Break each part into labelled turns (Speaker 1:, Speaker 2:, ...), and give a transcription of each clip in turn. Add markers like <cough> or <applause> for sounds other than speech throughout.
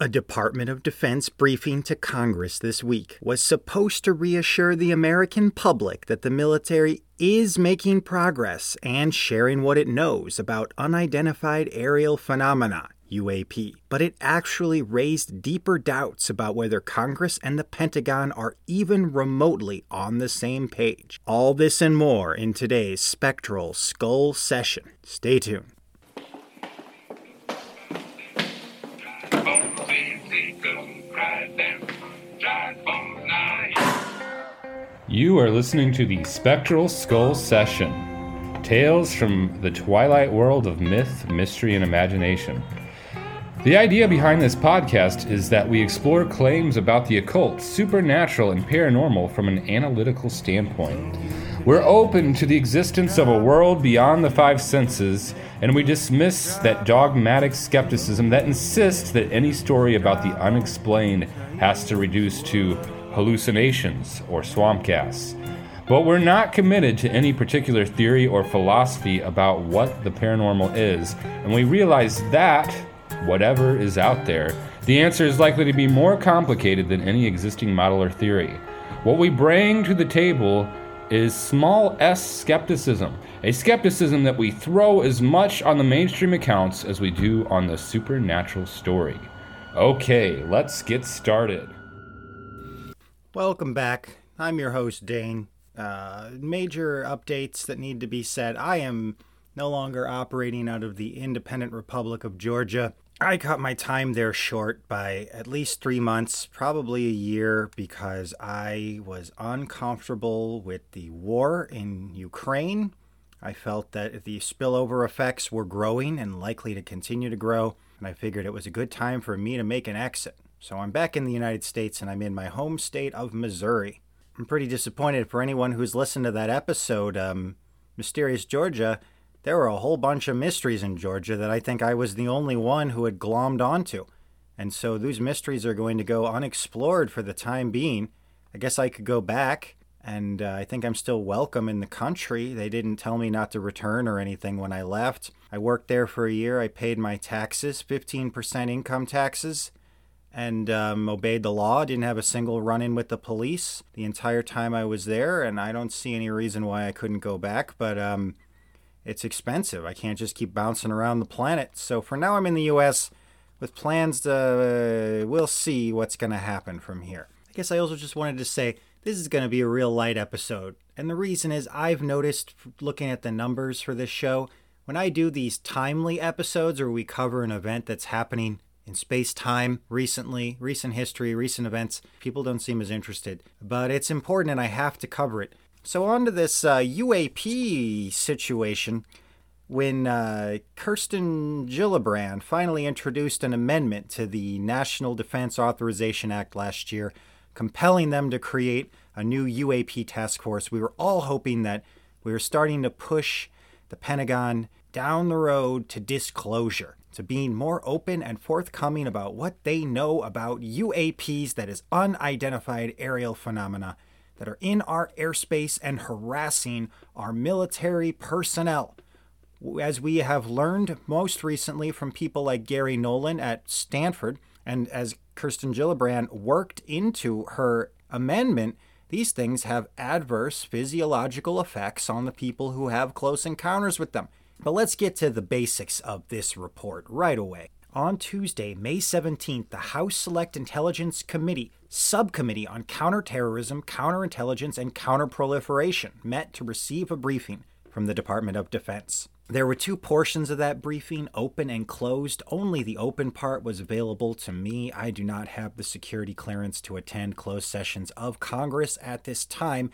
Speaker 1: A Department of Defense briefing to Congress this week was supposed to reassure the American public that the military is making progress and sharing what it knows about unidentified aerial phenomena, UAP. But it actually raised deeper doubts about whether Congress and the Pentagon are even remotely on the same page. All this and more in today's Spectral Skull session. Stay tuned.
Speaker 2: You are listening to the Spectral Skull Session Tales from the Twilight World of Myth, Mystery, and Imagination. The idea behind this podcast is that we explore claims about the occult, supernatural, and paranormal from an analytical standpoint. We're open to the existence of a world beyond the five senses, and we dismiss that dogmatic skepticism that insists that any story about the unexplained has to reduce to hallucinations or swamp gas. But we're not committed to any particular theory or philosophy about what the paranormal is, and we realize that, whatever is out there, the answer is likely to be more complicated than any existing model or theory. What we bring to the table is small s skepticism, a skepticism that we throw as much on the mainstream accounts as we do on the supernatural story. Okay, let's get started.
Speaker 1: Welcome back. I'm your host, Dane. Uh, major updates that need to be said. I am no longer operating out of the independent Republic of Georgia. I cut my time there short by at least three months, probably a year, because I was uncomfortable with the war in Ukraine. I felt that the spillover effects were growing and likely to continue to grow, and I figured it was a good time for me to make an exit. So I'm back in the United States and I'm in my home state of Missouri. I'm pretty disappointed for anyone who's listened to that episode, um, Mysterious Georgia there were a whole bunch of mysteries in Georgia that I think I was the only one who had glommed onto. And so those mysteries are going to go unexplored for the time being. I guess I could go back, and uh, I think I'm still welcome in the country. They didn't tell me not to return or anything when I left. I worked there for a year. I paid my taxes, 15% income taxes, and um, obeyed the law. Didn't have a single run in with the police the entire time I was there, and I don't see any reason why I couldn't go back. But um, it's expensive. I can't just keep bouncing around the planet. So for now, I'm in the U.S. with plans to. Uh, we'll see what's going to happen from here. I guess I also just wanted to say this is going to be a real light episode. And the reason is I've noticed looking at the numbers for this show, when I do these timely episodes where we cover an event that's happening in space time recently, recent history, recent events, people don't seem as interested. But it's important and I have to cover it so, on to this uh, UAP situation. When uh, Kirsten Gillibrand finally introduced an amendment to the National Defense Authorization Act last year, compelling them to create a new UAP task force, we were all hoping that we were starting to push the Pentagon down the road to disclosure, to being more open and forthcoming about what they know about UAPs, that is, unidentified aerial phenomena that are in our airspace and harassing our military personnel. As we have learned most recently from people like Garry Nolan at Stanford, and as Kirsten Gillibrand worked into her amendment, these things have adverse physiological effects on the people who have close encounters with them. But let's get to the basics of this report right away. On Tuesday, May 17th, the House Select Intelligence Committee Subcommittee on Counterterrorism, Counterintelligence, and Counterproliferation met to receive a briefing from the Department of Defense. There were two portions of that briefing, open and closed. Only the open part was available to me. I do not have the security clearance to attend closed sessions of Congress at this time.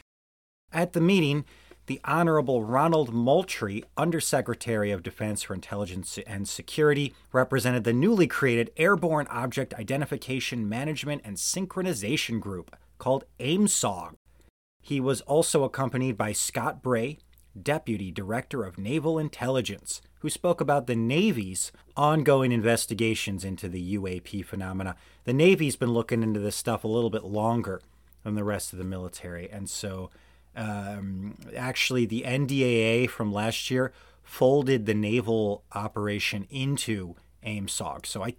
Speaker 1: At the meeting, the Honorable Ronald Moultrie, Undersecretary of Defense for Intelligence and Security, represented the newly created Airborne Object Identification Management and Synchronization Group called AIMSOG. He was also accompanied by Scott Bray, Deputy Director of Naval Intelligence, who spoke about the Navy's ongoing investigations into the UAP phenomena. The Navy's been looking into this stuff a little bit longer than the rest of the military, and so um, actually, the NDAA from last year folded the naval operation into AIMSOG. So I,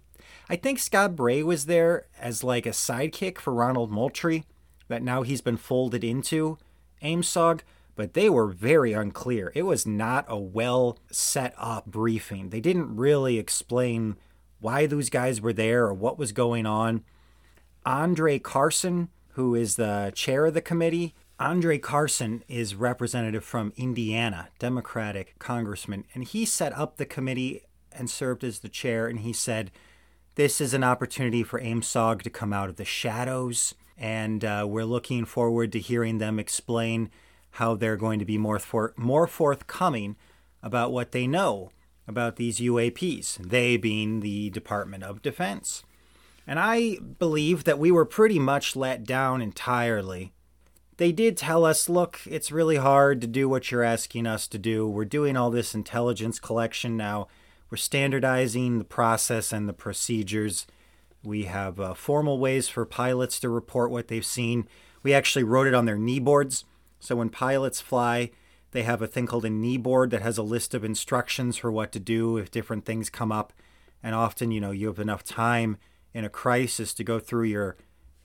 Speaker 1: I think Scott Bray was there as like a sidekick for Ronald Moultrie that now he's been folded into AIMSOG, but they were very unclear. It was not a well set up briefing. They didn't really explain why those guys were there or what was going on. Andre Carson, who is the chair of the committee, Andre Carson is representative from Indiana, Democratic congressman, and he set up the committee and served as the chair. And he said, This is an opportunity for AIMSOG to come out of the shadows, and uh, we're looking forward to hearing them explain how they're going to be more, for- more forthcoming about what they know about these UAPs, they being the Department of Defense. And I believe that we were pretty much let down entirely they did tell us, look, it's really hard to do what you're asking us to do. We're doing all this intelligence collection now. We're standardizing the process and the procedures. We have uh, formal ways for pilots to report what they've seen. We actually wrote it on their knee boards. So when pilots fly, they have a thing called a knee board that has a list of instructions for what to do if different things come up. And often, you know, you have enough time in a crisis to go through your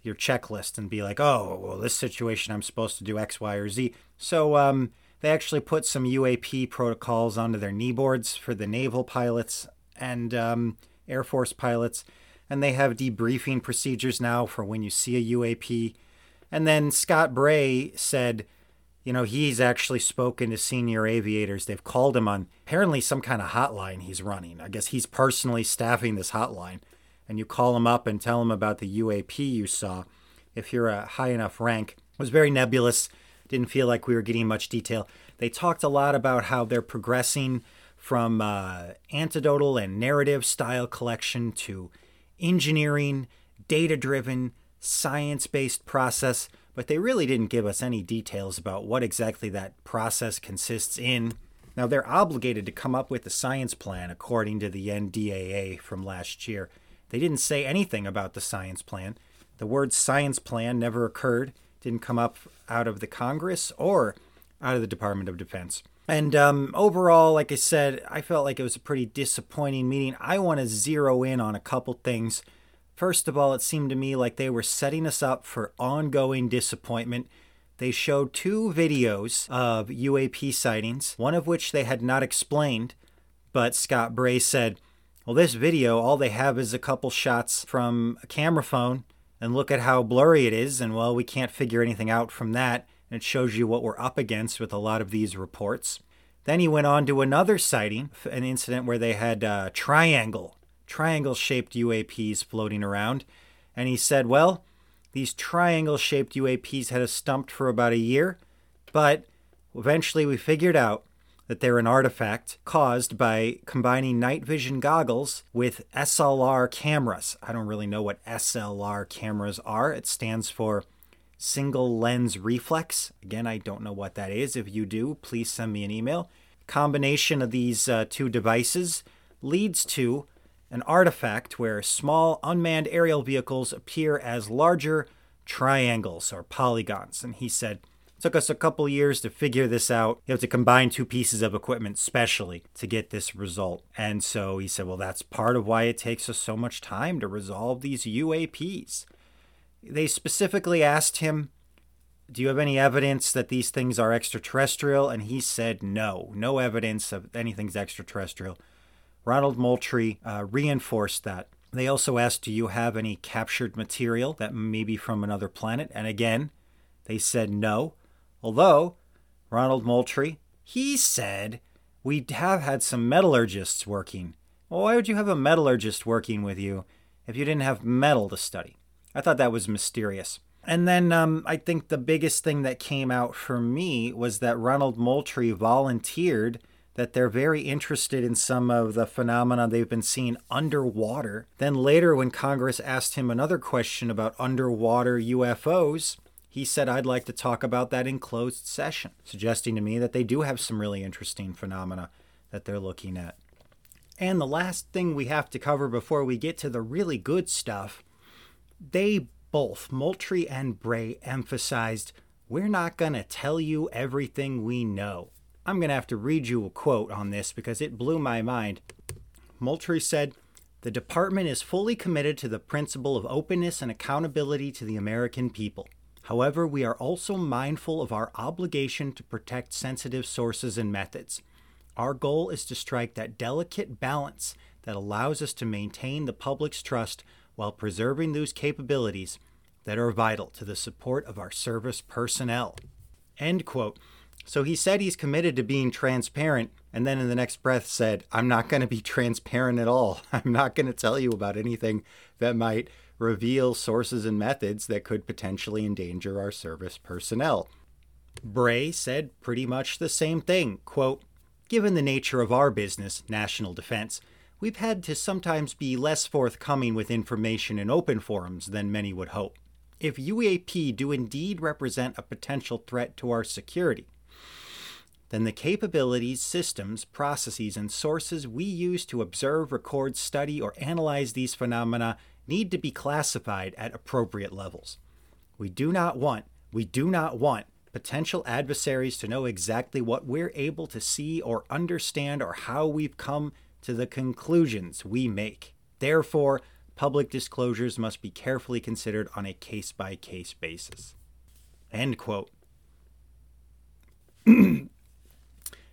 Speaker 1: your checklist and be like, oh, well, this situation I'm supposed to do X, Y, or Z. So um, they actually put some UAP protocols onto their knee boards for the naval pilots and um, Air Force pilots. And they have debriefing procedures now for when you see a UAP. And then Scott Bray said, you know, he's actually spoken to senior aviators. They've called him on apparently some kind of hotline he's running. I guess he's personally staffing this hotline and you call them up and tell them about the UAP you saw, if you're a high enough rank, it was very nebulous. Didn't feel like we were getting much detail. They talked a lot about how they're progressing from uh, anecdotal and narrative style collection to engineering, data driven, science based process, but they really didn't give us any details about what exactly that process consists in. Now, they're obligated to come up with a science plan according to the NDAA from last year. They didn't say anything about the science plan. The word science plan never occurred, didn't come up out of the Congress or out of the Department of Defense. And um, overall, like I said, I felt like it was a pretty disappointing meeting. I want to zero in on a couple things. First of all, it seemed to me like they were setting us up for ongoing disappointment. They showed two videos of UAP sightings, one of which they had not explained, but Scott Bray said, well, this video, all they have is a couple shots from a camera phone, and look at how blurry it is. And well, we can't figure anything out from that. And it shows you what we're up against with a lot of these reports. Then he went on to another sighting, an incident where they had uh, triangle, triangle shaped UAPs floating around. And he said, well, these triangle shaped UAPs had us stumped for about a year, but eventually we figured out that they're an artifact caused by combining night vision goggles with SLR cameras. I don't really know what SLR cameras are. It stands for single lens reflex. Again, I don't know what that is. If you do, please send me an email. Combination of these uh, two devices leads to an artifact where small unmanned aerial vehicles appear as larger triangles or polygons. And he said, Took us a couple years to figure this out. You have to combine two pieces of equipment specially to get this result. And so he said, well, that's part of why it takes us so much time to resolve these UAPs. They specifically asked him, do you have any evidence that these things are extraterrestrial? And he said, no, no evidence of anything's extraterrestrial. Ronald Moultrie uh, reinforced that. They also asked, Do you have any captured material that may be from another planet? And again, they said no. Although, Ronald Moultrie, he said we have had some metallurgists working. Well, why would you have a metallurgist working with you if you didn't have metal to study? I thought that was mysterious. And then um, I think the biggest thing that came out for me was that Ronald Moultrie volunteered that they're very interested in some of the phenomena they've been seeing underwater. Then later, when Congress asked him another question about underwater UFOs, he said, I'd like to talk about that in closed session, suggesting to me that they do have some really interesting phenomena that they're looking at. And the last thing we have to cover before we get to the really good stuff, they both, Moultrie and Bray, emphasized, We're not going to tell you everything we know. I'm going to have to read you a quote on this because it blew my mind. Moultrie said, The department is fully committed to the principle of openness and accountability to the American people. However, we are also mindful of our obligation to protect sensitive sources and methods. Our goal is to strike that delicate balance that allows us to maintain the public's trust while preserving those capabilities that are vital to the support of our service personnel. End quote. So he said he's committed to being transparent, and then in the next breath said, I'm not going to be <laughs> transparent at all. I'm not going to tell you about anything that might reveal sources and methods that could potentially endanger our service personnel. Bray said pretty much the same thing. Quote, Given the nature of our business, national defense, we've had to sometimes be less forthcoming with information in open forums than many would hope. If UAP do indeed represent a potential threat to our security, then the capabilities, systems, processes, and sources we use to observe, record, study, or analyze these phenomena need to be classified at appropriate levels. We do not want, we do not want potential adversaries to know exactly what we're able to see or understand or how we've come to the conclusions we make. Therefore, public disclosures must be carefully considered on a case by case basis. End quote. <clears throat> now,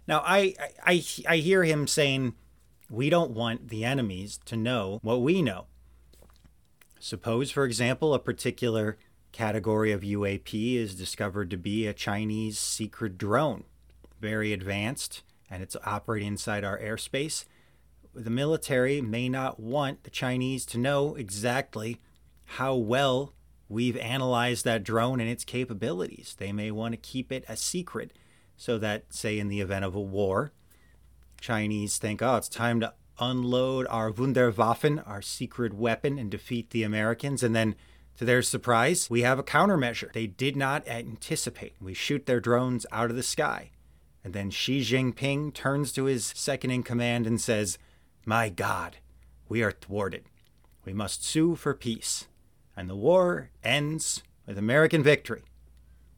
Speaker 1: I, I, I hear him saying, we don't want the enemies to know what we know. Suppose, for example, a particular category of UAP is discovered to be a Chinese secret drone, very advanced, and it's operating inside our airspace. The military may not want the Chinese to know exactly how well we've analyzed that drone and its capabilities. They may want to keep it a secret so that, say, in the event of a war, Chinese think, oh, it's time to unload our Wunderwaffen, our secret weapon, and defeat the Americans. And then, to their surprise, we have a countermeasure they did not anticipate. We shoot their drones out of the sky. And then Xi Jinping turns to his second in command and says, My God, we are thwarted. We must sue for peace. And the war ends with American victory.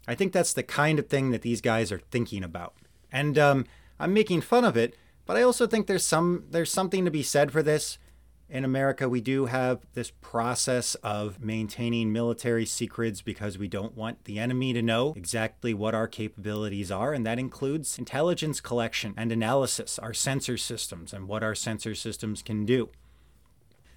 Speaker 1: I think that's the kind of thing that these guys are thinking about. And um, I'm making fun of it but I also think there's some there's something to be said for this. In America, we do have this process of maintaining military secrets because we don't want the enemy to know exactly what our capabilities are, and that includes intelligence collection and analysis, our sensor systems, and what our sensor systems can do.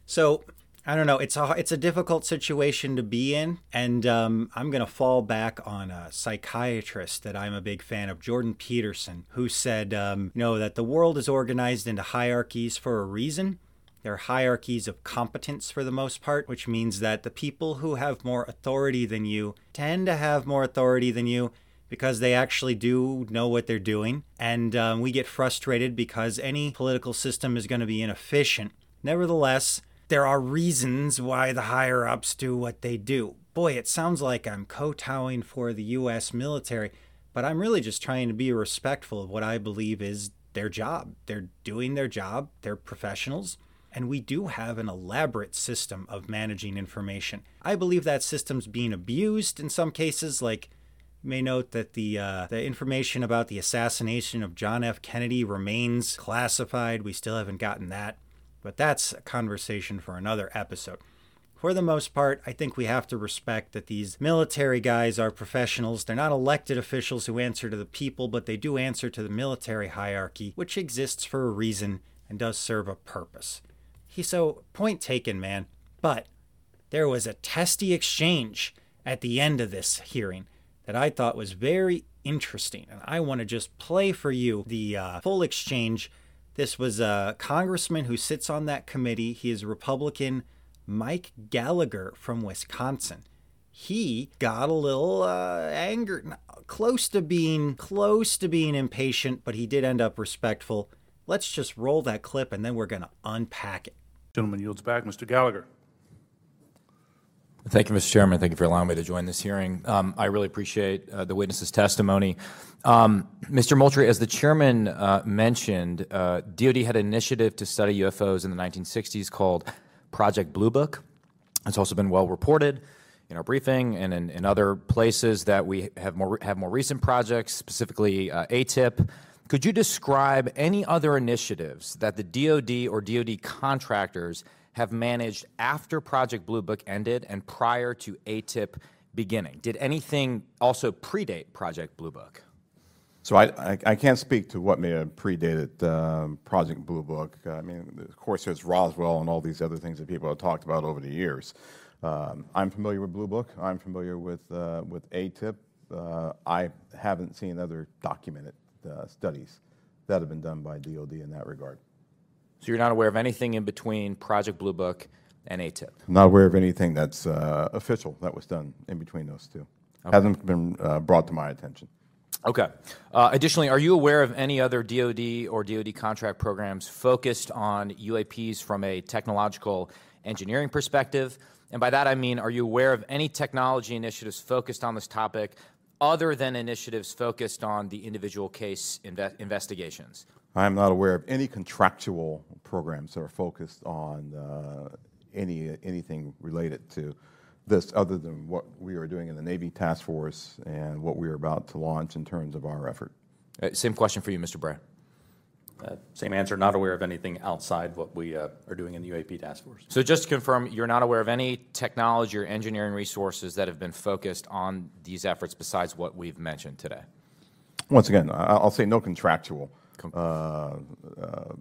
Speaker 1: So, I don't know. It's a it's a difficult situation to be in, and um, I'm to fall back on a psychiatrist that I'm a big fan of, Jordan Peterson, who said, um, you know, that the world is organized into hierarchies for a reason. They're hierarchies of competence for the most part, which means that the people who have more authority than you tend to have more authority than you because they actually do know what they're doing. And um, we get frustrated because any political system is going to be inefficient. Nevertheless, there are reasons why the higher ups do what they do. Boy, it sounds like I'm kowtowing for the U.S. military, but I'm really just trying to be respectful of what I believe is their job. They're doing their job, they're professionals. And we do have an elaborate system of managing information. I believe that system's being abused in some cases, like you may note that the uh, the information about the assassination of John F. Kennedy remains classified. We still haven't gotten that. But that's a conversation for another episode. For the most part, I think we have to respect that these military guys are professionals. They're not elected officials who answer to the people, but they do answer to the military hierarchy, which exists for a reason and does serve a purpose. He so point taken, man. But there was a testy exchange at the end of this hearing that I thought was very interesting, and I want to just play for you the uh, full exchange this was a congressman who sits on that committee. He is Republican Mike Gallagher from Wisconsin. He got a little uh, angry, close to being close to being impatient, but he did end up respectful. Let's just roll that clip and then we're going to unpack it.
Speaker 3: Gentleman yields back. Mr. Gallagher.
Speaker 4: Thank you, Mr. Chairman. Thank you for allowing me to join this hearing. Um, I really appreciate uh, the witness's testimony. Um, Mr. Moultrie, as the chairman uh, mentioned, uh, DoD had an initiative to study UFOs in the 1960s called Project Blue Book. It's also been well reported in our briefing and in, in other places that we have more have more recent projects, specifically uh, AATIP. Could you describe any other initiatives that the DoD or DoD contractors have managed after Project Blue Book ended and prior to AATIP beginning? Did anything also predate Project Blue Book?
Speaker 5: So I, I, I can't speak to what may have predated um, Project Blue Book. I mean, of course, there's Roswell and all these other things that people have talked about over the years. Um, I'm familiar with Blue Book. I'm familiar with uh, with AATIP. Uh, I haven't seen other documented uh, studies that have been done by DoD in that regard.
Speaker 4: So you're not aware of anything in between Project Blue Book and AATIP?
Speaker 5: I'm not aware of anything that's uh, official that was done in between those two. Okay. Hasn't been uh, brought to my attention.
Speaker 4: Okay. Uh, additionally, are you aware of any other DoD or DoD contract programs focused on UAPs from a technological engineering perspective? And by that I mean, are you aware of any technology initiatives focused on this topic other than initiatives focused on the individual case inve- investigations?
Speaker 5: I am not aware of any contractual programs that are focused on uh, any anything related to this other than what we are doing in the Navy Task Force and what we are about to launch in terms of our effort.
Speaker 4: Uh, same question for you, Mr. Bray.
Speaker 6: Uh, same answer. Not aware of anything outside what we uh, are doing in the UAP task force.
Speaker 4: So, just to confirm, you're not aware of any technology or engineering resources that have been focused on these efforts besides what we've mentioned today.
Speaker 5: Once again, I'll say no contractual uh, uh,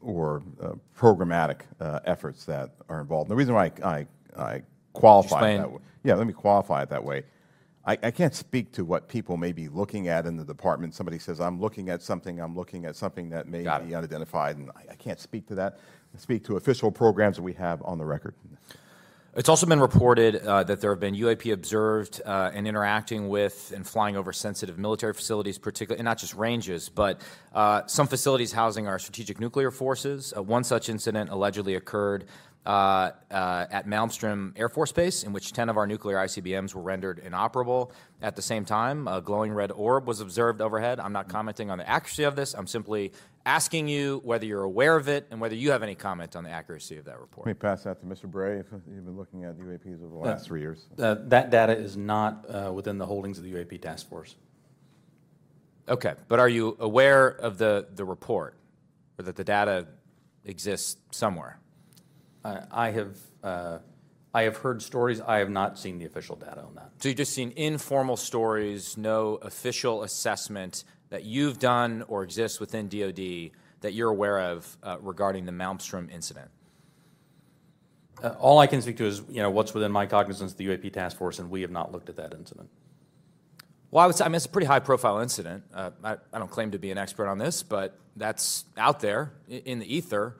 Speaker 5: or uh, programmatic uh, efforts that are involved. And the reason why I, I, I qualify that way, yeah, let me qualify it that way. I, I, can't speak to what people may be looking at in the department. Somebody says, I'm looking at something, I'm looking at something that may Got be it. unidentified, and I, I, can't speak to that. I speak to official programs that we have on the record.
Speaker 4: It's also been reported uh, that there have been UAP observed uh, and interacting with and flying over sensitive military facilities, particularly, and not just ranges, but uh, some facilities housing our strategic nuclear forces. Uh, one such incident allegedly occurred uh, uh, at Malmstrom Air Force Base, in which 10 of our nuclear ICBMs were rendered inoperable. At the same time, a glowing red orb was observed overhead. I'm not commenting on the accuracy of this. I'm simply asking you whether you're aware of it and whether you have any comment on the accuracy of that report.
Speaker 5: Let me pass that to Mr. Bray. If you've been looking at UAPs over the last uh, three years.
Speaker 6: Uh, that data is not uh, within the holdings of the UAP task force.
Speaker 4: Okay, but are you aware of the, the report or that the data exists somewhere?
Speaker 6: I have, uh, I have heard stories. I have not seen the official data on that.
Speaker 4: So you've just seen informal stories, no official assessment that you've done or exists within DoD that you're aware of uh, regarding the Malmstrom incident.
Speaker 6: Uh, all I can speak to is you know what's within my cognizance, the UAP task force, and we have not looked at that incident.
Speaker 4: Well, I would say I mean it's a pretty high-profile incident. Uh, I, I, don't claim to be an expert on this, but that's out there in the ether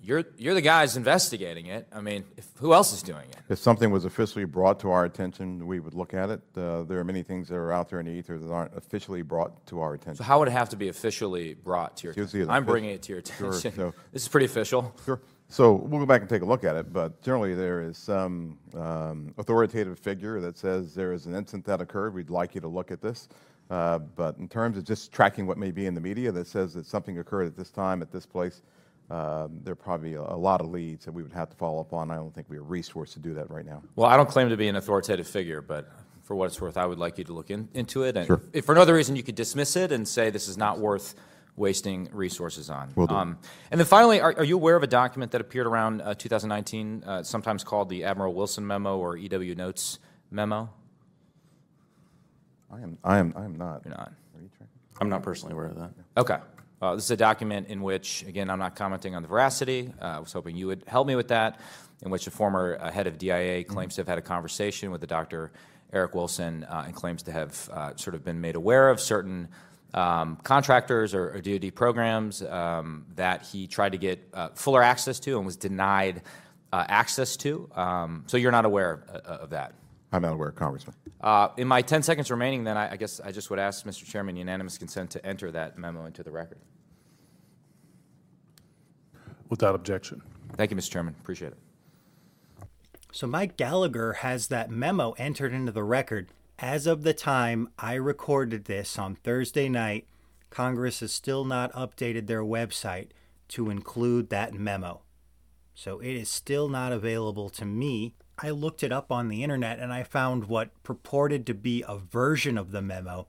Speaker 4: you're you're the guys investigating it. I mean, if, who else is doing it?
Speaker 5: If something was officially brought to our attention, we would look at it. Uh, there are many things that are out there in the ether that aren't officially brought to our attention.
Speaker 4: So how would it have to be officially brought to your attention? I'm bringing it to your attention. Sure, so, <laughs> this is pretty official.
Speaker 5: Sure. So we'll go back and take a look at it, but generally there is some um, authoritative figure that says there is an incident that occurred. We'd like you to look at this. Uh, but in terms of just tracking what may be in the media that says that something occurred at this time, at this place, um, there are probably a, a, lot of leads that we would have to follow up on. I don't think we are resourced to do that right now.
Speaker 4: Well, I don't claim to be an authoritative figure, but for what it's worth, I would like you to look in, into it. And sure. if, if, for no other reason, you could dismiss it and say this is not worth wasting resources on.
Speaker 5: Will do. Um,
Speaker 4: and then finally, are, are, you aware of a document that appeared around uh, 2019, uh, sometimes called the Admiral Wilson Memo or EW Notes Memo?
Speaker 5: I am. I am. I am not.
Speaker 4: You're not.
Speaker 6: Are You I'm not personally aware of that.
Speaker 4: Okay. Uh, this is a document in which, again, I'm not commenting on the veracity. Uh, I was hoping you would help me with that, in which a former uh, head of DIA mm-hmm. claims to have had a conversation with the Dr. Eric Wilson uh, and claims to have uh, sort of been made aware of certain um, contractors or, or, DoD programs um, that he tried to get uh, fuller access to and was denied access to. Um, so you're not aware of, of that?
Speaker 5: I'm not aware, Congressman.
Speaker 4: Uh, in my 10 seconds remaining, then, I, I, guess I just would ask, Mr. Chairman, unanimous consent to enter that memo into the record.
Speaker 3: Without objection.
Speaker 4: Thank you, Mr. Chairman. Appreciate it.
Speaker 1: So Mike Gallagher has that memo entered into the record. As of the time I recorded this on Thursday night, Congress has still not updated their website to include that memo. So it is still not available to me I looked it up on the internet and I found what purported to be a version of the memo.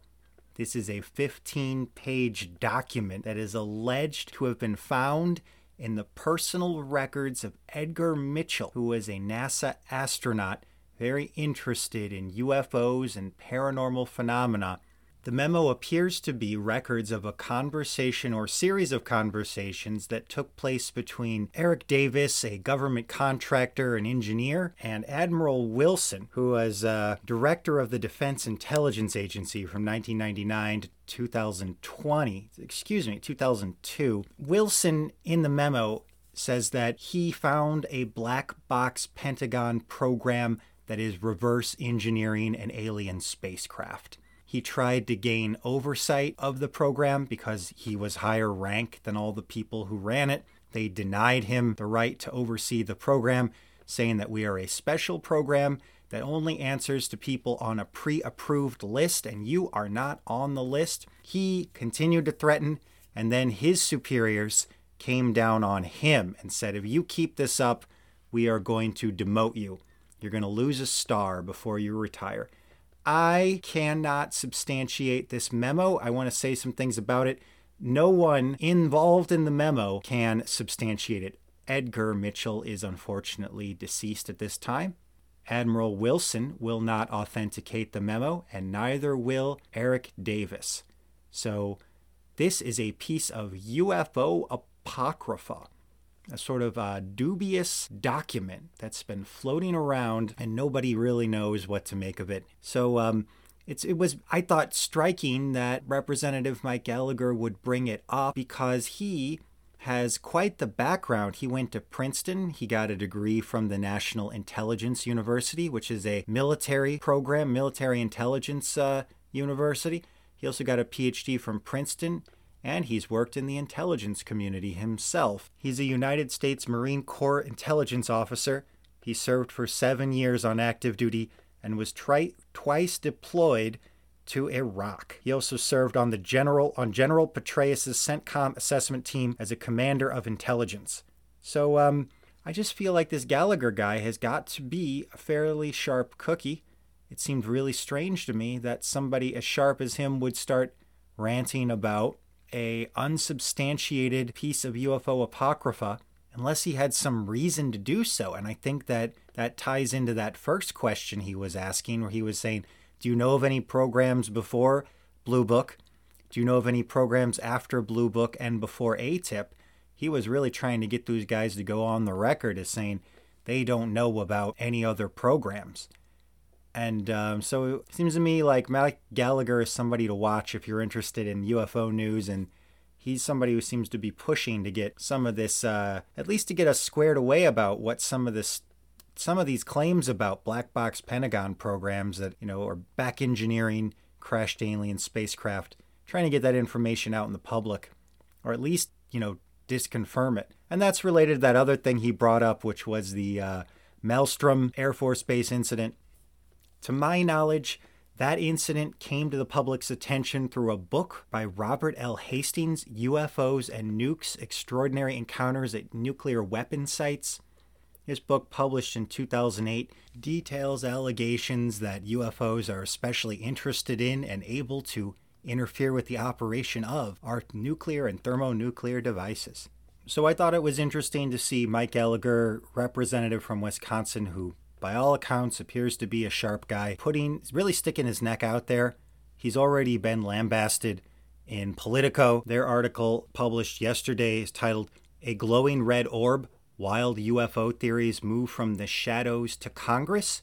Speaker 1: This is a 15 page document that is alleged to have been found in the personal records of Edgar Mitchell, who was a NASA astronaut very interested in UFOs and paranormal phenomena. The memo appears to be records of a conversation or series of conversations that took place between Eric Davis, a government contractor and engineer, and Admiral Wilson, who was uh, director of the Defense Intelligence Agency from 1999 to 2020, excuse me, 2002. Wilson, in the memo, says that he found a black box Pentagon program that is reverse engineering an alien spacecraft. He tried to gain oversight of the program because he was higher rank than all the people who ran it. They denied him the right to oversee the program, saying that we are a special program that only answers to people on a pre approved list, and you are not on the list. He continued to threaten, and then his superiors came down on him and said, If you keep this up, we are going to demote you. You're going to lose a star before you retire. I cannot substantiate this memo. I want to say some things about it. No one involved in the memo can substantiate it. Edgar Mitchell is unfortunately deceased at this time. Admiral Wilson will not authenticate the memo, and neither will Eric Davis. So, this is a piece of UFO apocrypha a sort of uh, dubious document that's been floating around and nobody really knows what to make of it. So um, it's, it was, I thought, striking that Representative Mike Gallagher would bring it up because he has quite the background. He went to Princeton. He got a degree from the National Intelligence University, which is a military program, military intelligence uh, university. He also got a PhD from Princeton and he's worked in the intelligence community himself. He's a United States Marine Corps intelligence officer. He served for seven years on active duty and was tri- twice deployed to Iraq. He also served on the general on General Petraeus's CENTCOM assessment team as a commander of intelligence. So um, I just feel like this Gallagher guy has got to be a fairly sharp cookie. It seemed really strange to me that somebody as sharp as him would start ranting about a unsubstantiated piece of UFO apocrypha unless he had some reason to do so. And I think that that ties into that first question he was asking, where he was saying, Do you know of any programs before Blue Book? Do you know of any programs after Blue Book and before AATIP? He was really trying to get those guys to go on the record as saying they don't know about any other programs. And um, so it seems to me like Mike Gallagher is somebody to watch if you're interested in UFO news. And he's somebody who seems to be pushing to get some of this, uh, at least to get us squared away about what some of this. Some of these claims about black box Pentagon programs that, you know, are back engineering crashed alien spacecraft, trying to get that information out in the public, or at least, you know, disconfirm it. And that's related to that other thing he brought up, which was the uh, Malmstrom Air Force Base incident to my knowledge, that incident came to the public's attention through a book by Robert L. Hastings, UFOs and Nukes Extraordinary Encounters at Nuclear Weapon Sites. His book, published in 2008, details allegations that UFOs are especially interested in and able to interfere with the operation of our nuclear and thermonuclear devices. So I thought it was interesting to see Mike Gallagher, representative from Wisconsin, who by all accounts, appears to be a sharp guy, putting really sticking his neck out there. He's already been lambasted in Politico. Their article published yesterday is titled A Glowing Red Orb Wild UFO Theories Move from the Shadows to Congress.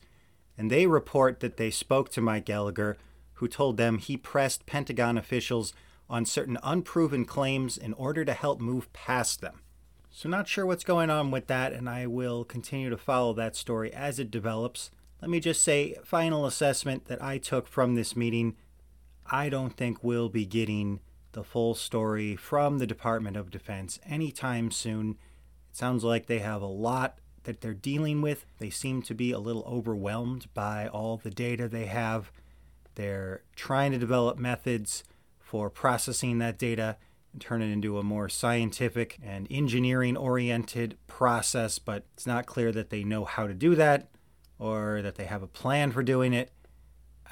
Speaker 1: And they report that they spoke to Mike Gallagher, who told them he pressed Pentagon officials on certain unproven claims in order to help move past them. So, not sure what's going on with that, and I will continue to follow that story as it develops. Let me just say, final assessment that I took from this meeting I don't think we'll be getting the full story from the Department of Defense anytime soon. It sounds like they have a lot that they're dealing with. They seem to be a little overwhelmed by all the data they have. They're trying to develop methods for processing that data turn it into a more scientific and engineering oriented process, but it's not clear that they know how to do that or that they have a plan for doing it.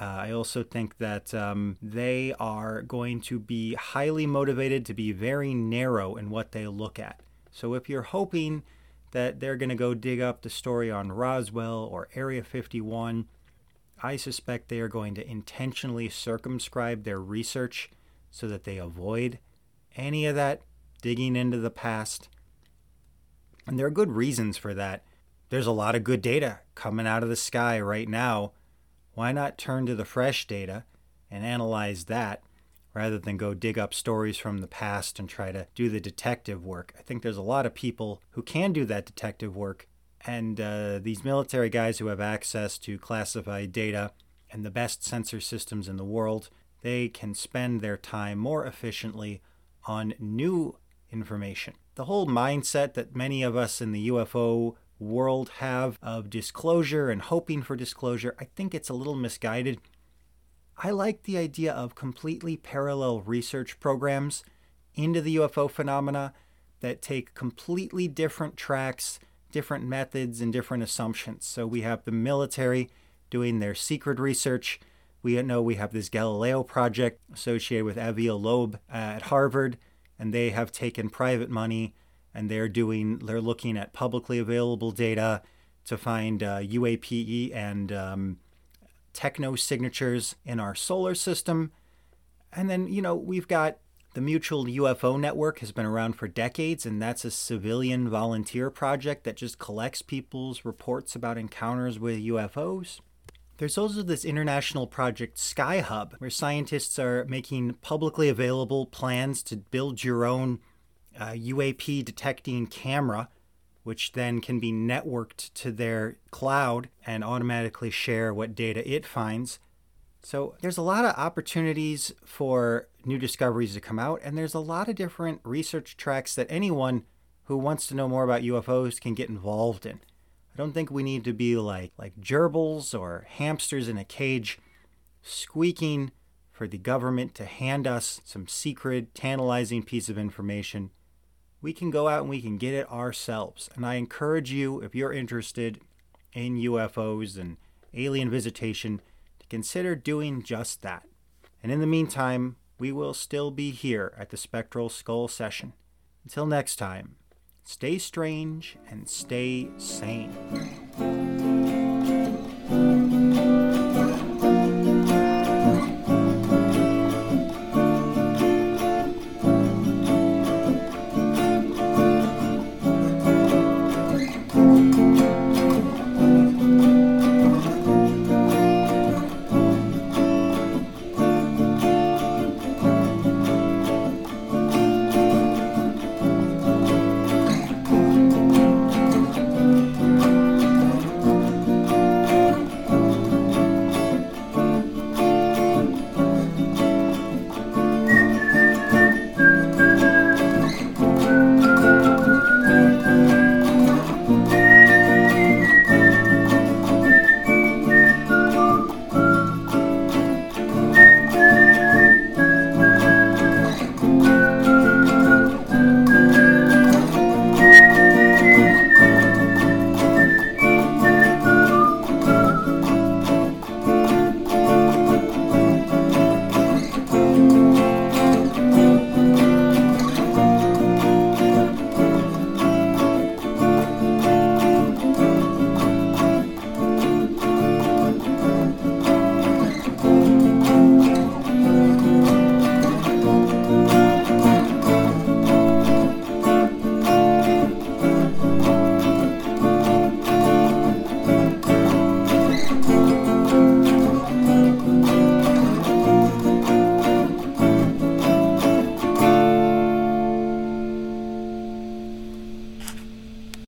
Speaker 1: Uh, I also think that um, they are going to be highly motivated to be very narrow in what they look at. So if you're hoping that they're going to go dig up the story on Roswell or Area 51, I suspect they are going to intentionally circumscribe their research so that they avoid any of that digging into the past. And there are good reasons for that. There's a lot of good data coming out of the sky right now. Why not turn to the fresh data and analyze that rather than go dig up stories from the past and try to do the detective work. I think there's a lot of people who can do that detective work, and uh, these military guys who have access to classified data and the best sensor systems in the world, they can spend their time more efficiently on new information. The whole mindset that many of us in the UFO world have of disclosure and hoping for disclosure, I think it's a little misguided I like the idea of completely parallel research programs into the UFO phenomena that take completely different tracks, different methods, and different assumptions. So we have the military doing their secret research. We know we have this Galileo project associated with Avi Loeb at Harvard, and they have taken private money and they're doing they're looking at publicly available data to find uh, UAPE and um, techno signatures in our solar system. And then, you know, we've got the Mutual UFO Network has been around for decades, and that's a civilian volunteer project that just collects people's reports about encounters with UFOs. There's also this international project Sky Hub, where scientists are making publicly available plans to build your own uh, UAP detecting camera which then can be networked to their cloud and automatically share what data it finds. So there's a lot of opportunities for new discoveries to come out, and there's a lot of different research tracks that anyone who wants to know more about UFOs can get involved in. I don't think we need to be like like gerbils or hamsters in a cage squeaking for the government to hand us some secret, tantalizing piece of information we can go out and we can get it ourselves. And I encourage you, if you're interested in UFOs and alien visitation, to consider doing just that. And in the meantime, we will still be here at the Spectral Skull session. Until next time, stay strange and stay sane.